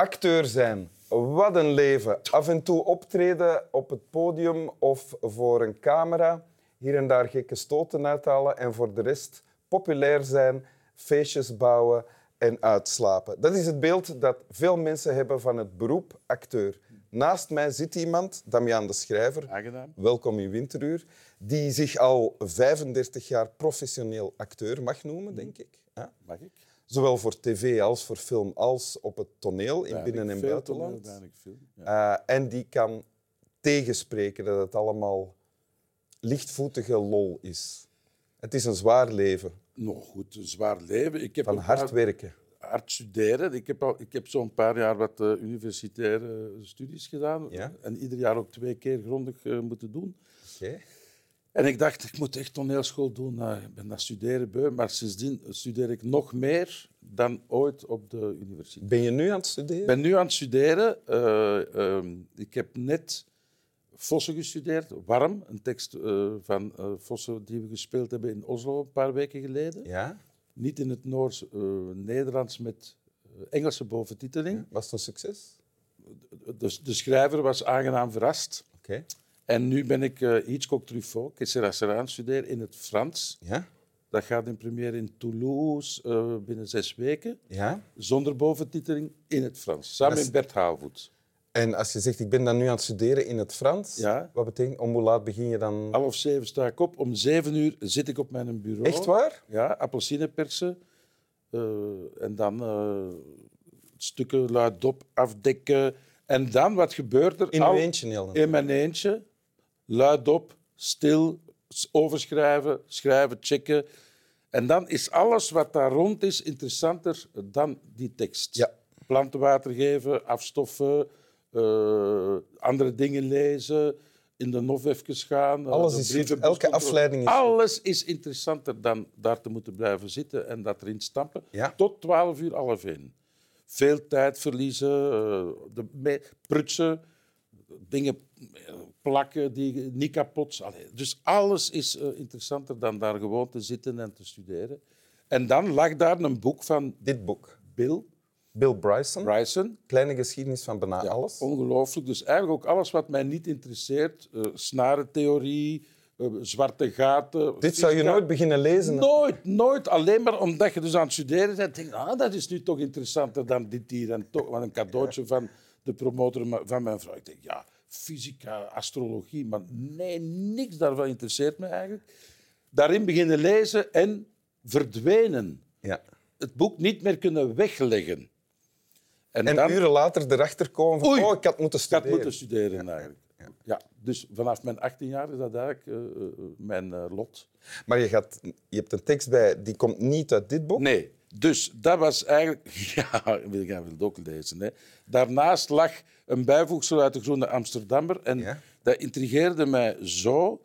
Acteur zijn. Wat een leven. Af en toe optreden op het podium of voor een camera. Hier en daar gekke stoten uithalen. En voor de rest populair zijn, feestjes bouwen en uitslapen. Dat is het beeld dat veel mensen hebben van het beroep acteur. Naast mij zit iemand, Damian de Schrijver, Aangedaan. welkom in Winteruur, die zich al 35 jaar professioneel acteur mag noemen, denk ik. Ja? Mag ik? Zowel voor tv als voor film als op het toneel in binnen- en veel buitenland. toneel, weinig film. Ja. Eh, en die kan tegenspreken dat het allemaal lichtvoetige lol is. Het is een zwaar leven Nog goed, een zwaar leven. Ik heb van hard paar- werken. hard studeren. Ik heb, al, ik heb zo'n paar jaar wat eh, universitaire studies gedaan. Ja? En ieder jaar ook twee keer grondig eh, moeten doen. Oké. En ik dacht, ik moet echt toneelschool doen. Nou, ik ben dat studeren beu. Maar sindsdien studeer ik nog meer dan ooit op de universiteit. Ben je nu aan het studeren? Ik ben nu aan het studeren. Eh, ehm, ik heb net Vossen gestudeerd. Warm, een tekst eh, van eh, Vossen die we gespeeld hebben in Oslo een paar weken geleden. Ja? Niet in het Noors, eh, Nederlands met eh, Engelse boventiteling. Was het een succes? Dus de schrijver was aangenaam verrast. Oké. En nu ben ik eh, Hitchcock Truffaut, Kessera aan het studeren in het Frans. Ja? Dat gaat in première in Toulouse eh, binnen zes weken. Ja? Zonder boventiteling in het Frans. Samen is- met Bert Haalvoet. En als je zegt, ik ben dan nu aan het studeren in het Frans, Ja. wat betekent, om hoe laat begin je dan? Half zeven sta ik op. Om zeven uur zit ik op mijn bureau. Echt waar? Ja, appelsine persen. Eh, en dan stukken luidop afdekken. En dan, wat gebeurt er? In uw eentje, Nel. In mijn eentje. Luidop, stil, overschrijven, schrijven, checken. En dan is alles wat daar rond is interessanter dan die tekst. Ja. Plantenwater geven, afstoffen, eh, andere dingen lezen, in de nof even gaan. eh, Alles is Elke afleiding is goed. Alles is interessanter dan daar te moeten blijven zitten en dat erin stampen. Ja. Tot 12 uur half één. Veel tijd verliezen, eh, de prutsen, dingen plakken die niet kapot. Allee, Dus alles is eh, interessanter dan daar gewoon te zitten en te studeren. En dan lag daar een boek van Dit boek. Bill Bill Bryson, Bryson. Kleine geschiedenis van bijna Ja, alles. Ongelooflijk. Dus eigenlijk ook alles wat mij niet interesseert. eh snarentheorie, eh, zwarte gaten. Dit zou je nooit beginnen lezen. Nooit, nooit. Alleen maar omdat je dus aan het studeren bent. Denk, ah, dat is nu toch interessanter dan dit hier. En toch wat een cadeautje van de promotor van mijn vrouw. Ik denk, ja, fysica, astrologie. Maar nee, niks daarvan interesseert me eigenlijk. Daarin beginnen lezen en verdwenen. Ja. Het boek niet meer kunnen wegleggen. En, En dan... uren later erachter komen van, Oei. oh, ik had moeten Ik had studeren. moeten studeren eigenlijk. Ja. dus vanaf mijn 18 jaar is dat eigenlijk eh, eh, mijn eh, lot. Maar je, gaat, je hebt een tekst bij, die komt niet uit dit boek. Nee, dus dat was eigenlijk... Ja, wil jij wil het ook lezen. Hè. Daarnaast lag een bijvoegsel uit de Groene Amsterdammer. En Ja. dat intrigeerde mij zo.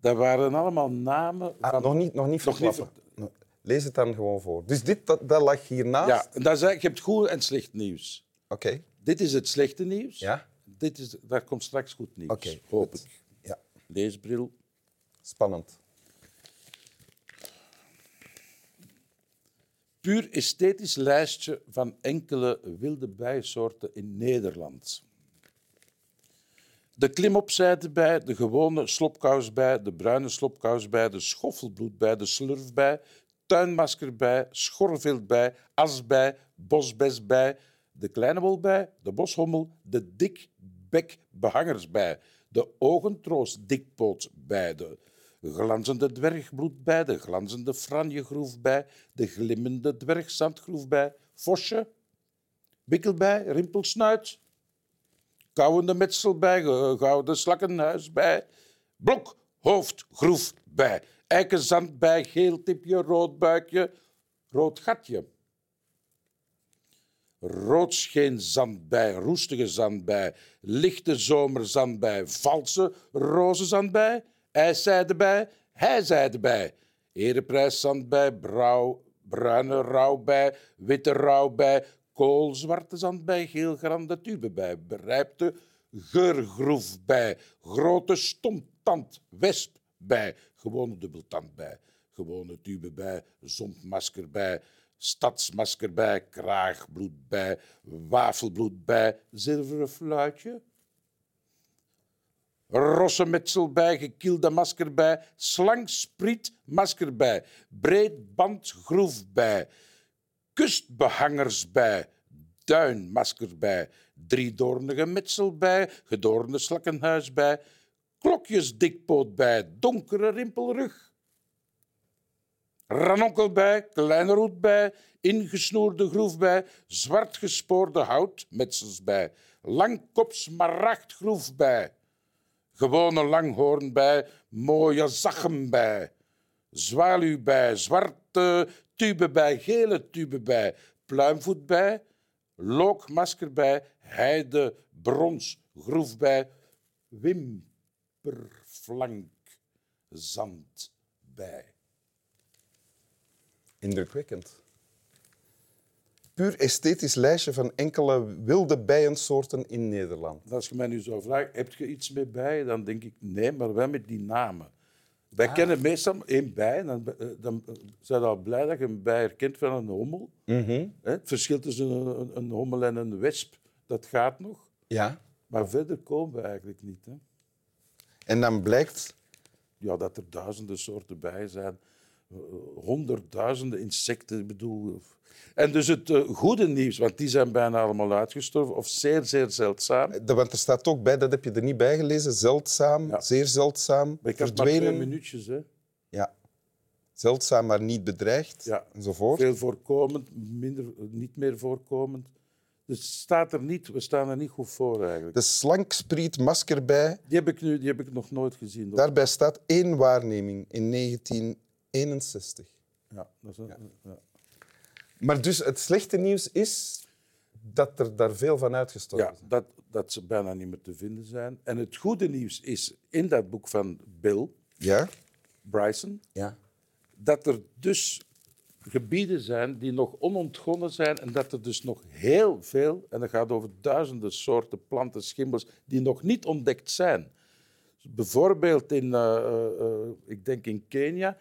Dat waren allemaal namen Ah, van... nog niet, nog niet Nog niet verklappen. Lees het dan gewoon voor. Dus dit, dat, dat lag hiernaast. Ja, en dat is eigenlijk, je hebt goed en slecht nieuws. Oké. Dit is het slechte nieuws. Ja. Dit is, daar komt straks goed nieuws, Oké, hoop goed. ik. Ja. Leesbril. Spannend. Puur esthetisch lijstje van enkele wilde bijensoorten in Nederland. De klimopzijtebij, de gewone slopkousbij, de bruine slopkousbij, de schoffelbloedbij, de slurfbij, tuinmaskerbij, schorveldbij, asbij, bosbesbij, de kleine wolbij, de boshommel, de dikbekbehangersbij, de ogentroostdikpootsbij, de glanzende dwergbloedbij, de glanzende franjegroefbij, de glimmende dwergzandgroefbij, vosje, wikkelbij, rimpelsnuit, kauwende metselbij, gouden slakkenhuisbij, blok, hoofd, groef bij, eikenzandbij, geel tipje, rood buikje, rood gatje. Zandbij, roestige zandbij, lichte zomerzandbij, valse rozenzandbij, ijszijdebij, hijzijdebij, ereprijszandbij, brouw, bruine rouwbij, witte rouwbij, koolzwarte zandbij, geelgrande tubebij, berijpte geurgroefbij, grote stomtand, wespbij, gewone dubbeltandbij, gewone tube bij, zompmasker bij, stadsmasker bij, kraagbloed bij, wafelbloed bij, zilveren fluitje. Rossenmetsel bij, gekielde masker bij, slangspriet masker bij, breedbandgroef bij, kustbehangers bij, duinmasker bij, driedoornige metsel bij, gedoornde slakkenhuis bij, klokjesdikpoot bij, donkere rimpelrug. Ranonkel bij, kleine roet bij, ingesnoerde groef bij, zwart gespoorde houtmetsels bij, langkop smaragdgroef bij, gewone langhoorn bij, mooie zachen bij, zwaluw bij, zwarte tube bij, gele tube bij, pluimvoet bij, lookmasker bij, heide, brons, groef bij, wimperflank, zand bij. Indrukwekkend. Puur esthetisch lijstje van enkele wilde bijensoorten in Nederland. Als je mij nu zou vragen, heb je iets mee bijen? Dan denk ik nee, maar wel met die namen. Wij kennen meestal één bij, dan, eh, dan zijn we al blij dat je een bij herkent van een hommel. Hè, Het verschil tussen een, een- een hommel en een wesp, dat gaat nog. Ja. Maar verder komen we eigenlijk niet. Hè. En dan blijkt... Ja, dat er duizenden soorten bijen zijn, eh, honderdduizenden insecten, ik bedoel. En dus het eh, goede nieuws, want die zijn bijna allemaal uitgestorven, of zeer, zeer zeldzaam. Want er staat ook bij, dat heb je er niet bij gelezen, zeldzaam, Ja. zeer zeldzaam, Maar ik maar minuutjes. Hè. Ja. Zeldzaam, maar niet bedreigd, Ja. enzovoort. Veel voorkomend, minder, niet meer voorkomend. Dus staat er niet, we staan er niet goed voor eigenlijk. De slankspriet maskerbij, Die heb ik, nu, die heb ik nog nooit gezien. daarbij staat één waarneming in 1961. Ja, dat is een- ja. Maar dus het slechte nieuws is dat er daar veel van uitgestorven Ja, zijn. dat, dat ze bijna niet meer te vinden zijn. En het goede nieuws is in dat boek van Bill Ja? Bryson Ja. dat er dus gebieden zijn die nog onontgonnen zijn en dat er dus nog heel veel, en dat gaat over duizenden soorten planten, schimmels, die nog niet ontdekt zijn. Bijvoorbeeld in, eh, eh, eh, ik denk in Kenia,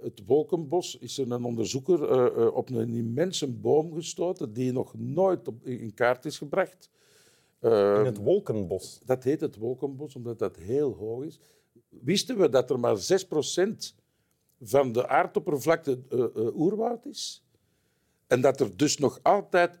het wolkenbos, is er een onderzoeker eh, eh, op een immense boom gestoten die nog nooit op, in kaart is gebracht. In het wolkenbos. dat heet het wolkenbos, omdat dat heel hoog is. Wisten we dat er maar 6% van de aardoppervlakte eh, oerwoud is? En dat er dus nog altijd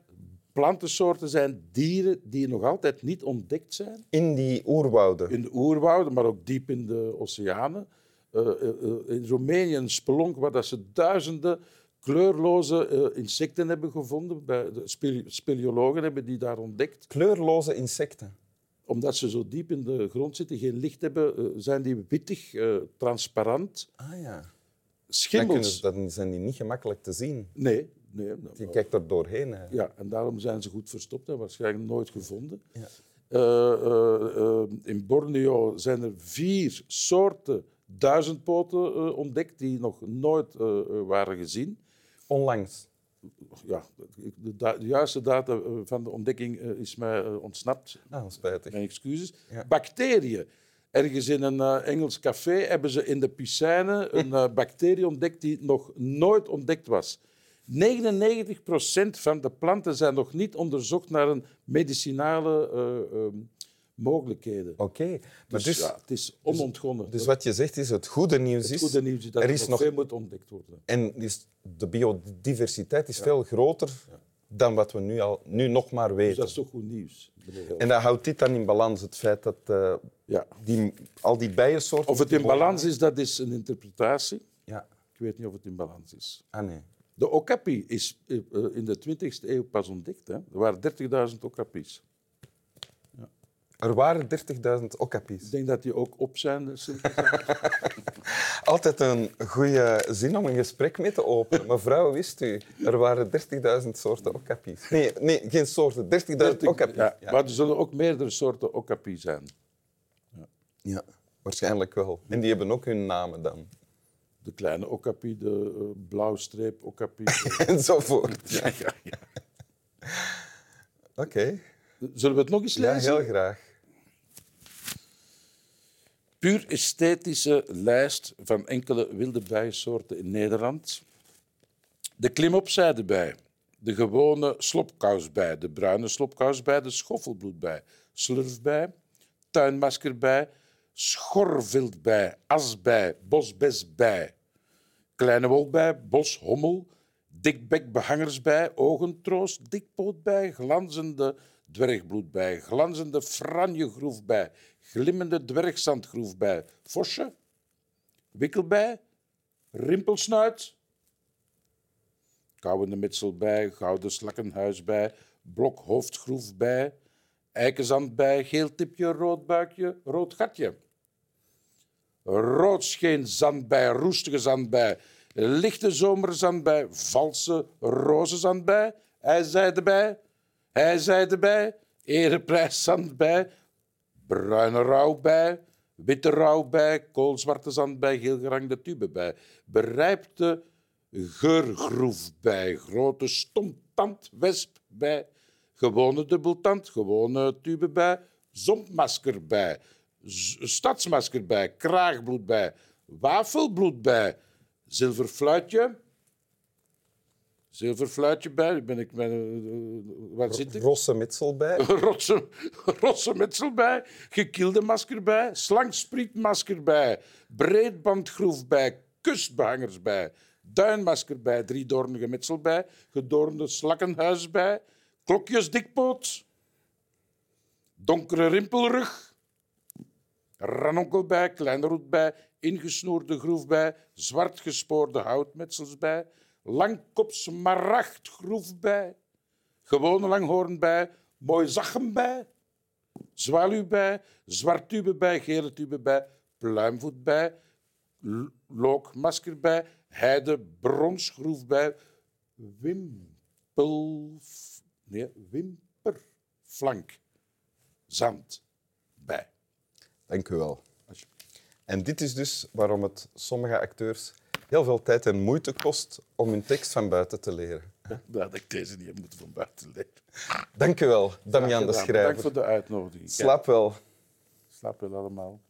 plantensoorten zijn, dieren, die nog altijd niet ontdekt zijn? In die oerwouden. In de oerwouden, maar ook diep in de oceanen. Eh, eh, eh, in Roemenië een spelonk waar dat ze duizenden kleurloze insecten hebben gevonden. Bij de spele- speleologen hebben die daar ontdekt Kleurloze insecten. omdat ze zo diep in de grond zitten, geen licht hebben, zijn die wittig, transparant. Ah ja. Schimmels. dan zijn die niet gemakkelijk te zien. Nee, nee. Je kijkt er doorheen. Hè. Ja, en daarom zijn ze goed verstopt en waarschijnlijk nooit gevonden. Ja. In Borneo zijn er vier soorten duizendpoten eh, ontdekt die nog nooit eh, eh, waren gezien. Onlangs. Ja, de, da- de juiste data van de ontdekking is mij ontsnapt. Ah, spijtig. Mijn excuses. Ja. Bacteriën. Ergens in een Engels café hebben ze in de piscine een bacterie ontdekt die nog nooit ontdekt was. 99% van de planten zijn nog niet onderzocht naar een medicinale eh, ehm, mogelijkheden. Oké. Dus, dus, ja, het is onontgonnen. dus wat je zegt is, het goede nieuws het is... goede nieuws is dat er is nog nog- veel moet ontdekt worden. En is de biodiversiteit is veel groter dan wat we nu, al, nu nog maar Dus weten. dat is toch goed nieuws. En dat houdt dit dan in balans, het feit dat eh, Ja. die, al die bijensoorten... Of het in balans is, dat is een interpretatie. Ja. Ik weet niet of het in balans is. Ah, nee. De okapi is eh, eh, in de 20e eeuw pas ontdekt. Hè. Er waren 30.000 okapis. Er waren 30.000 Ik okapis. denk dat die ook op zijn. sinds- Altijd een goede zin om een gesprek mee te openen. Mevrouw, wist u, er waren 30.000 soorten okapis. Nee, nee, geen soorten, 30.000 okapis. Ja, Ja. Maar er zullen ook meerdere soorten okapi zijn. Ja, waarschijnlijk wel. En die hebben ook hun namen dan. De kleine okapi, de eh, blauwstreep okapi. Enzovoort. Ja. ja, ja. Oké. Zullen we het nog eens Ja, lezen? heel graag. Puur esthetische lijst van enkele wilde bijensoorten in Nederland. De klimopzijdebij, de gewone slopkousbij, de bruine slopkousbij, de schoffelbloedbij, slurfbij, tuinmaskerbij, schorvildbij, asbij, bosbesbij, kleine wolkbij, boshommel, dikbekbehangersbij, ogentroost, dikpootbij, glanzende dwergbloedbij, glanzende franjegroefbij, glimmende dwergzandgroefbij, vosje, wikkelbij, rimpelsnuit, kauwende metselbij, gouden slakkenhuisbij, blokhoofdgroefbij, eikenzandbij, geel tipje, rood buikje, rood gatje. Roodscheen zandbij, roestige zandbij, lichte zomerzandbij, valse rozenzandbij, ijzeidebij, hij zei erbij, ereprijs zandbij, bruine rouwbij, witte rouwbij, koolzwarte zandbij, geelgerangde tube bij, berijpte geurgroef bij, grote stomptandwesp bij, gewone dubbeltand, gewone tube bij, zompmasker bij, stadsmasker bij, kraagbloed bij, bij, zilverfluitje, zilverfluitje bij, ben ik met, uh, waar zit ik? Rosse mitsel bij. Rotse, rosse metsel bij, gekielde masker bij, slangsprietmasker bij, breedbandgroef bij, kustbehangers bij, duinmasker bij, driedoornige metsel bij, gedoornde slakkenhuis bij, klokjes dikpoot, donkere rimpelrug, ranonkel bij, kleine roet bij, ingesnoerde groef bij, zwart gespoorde houtmetsels bij, langkop smaragdgroef gewone langhoorn bij, mooi zachem bij, zwaluw bij, zwart tube bij, gele tube bij, pluimvoet bij, l- lookmasker bij, heide bronsgroef bij, wimpel... Nee, wimperflank zand bij. Dank u wel. En dit is dus waarom het sommige acteurs heel veel tijd en moeite kost om hun tekst van buiten te leren. Dat ik deze niet heb moeten van buiten leren. Dank u wel, Damian de Schrijver. voor de uitnodiging. Slaap wel. Slaap wel allemaal.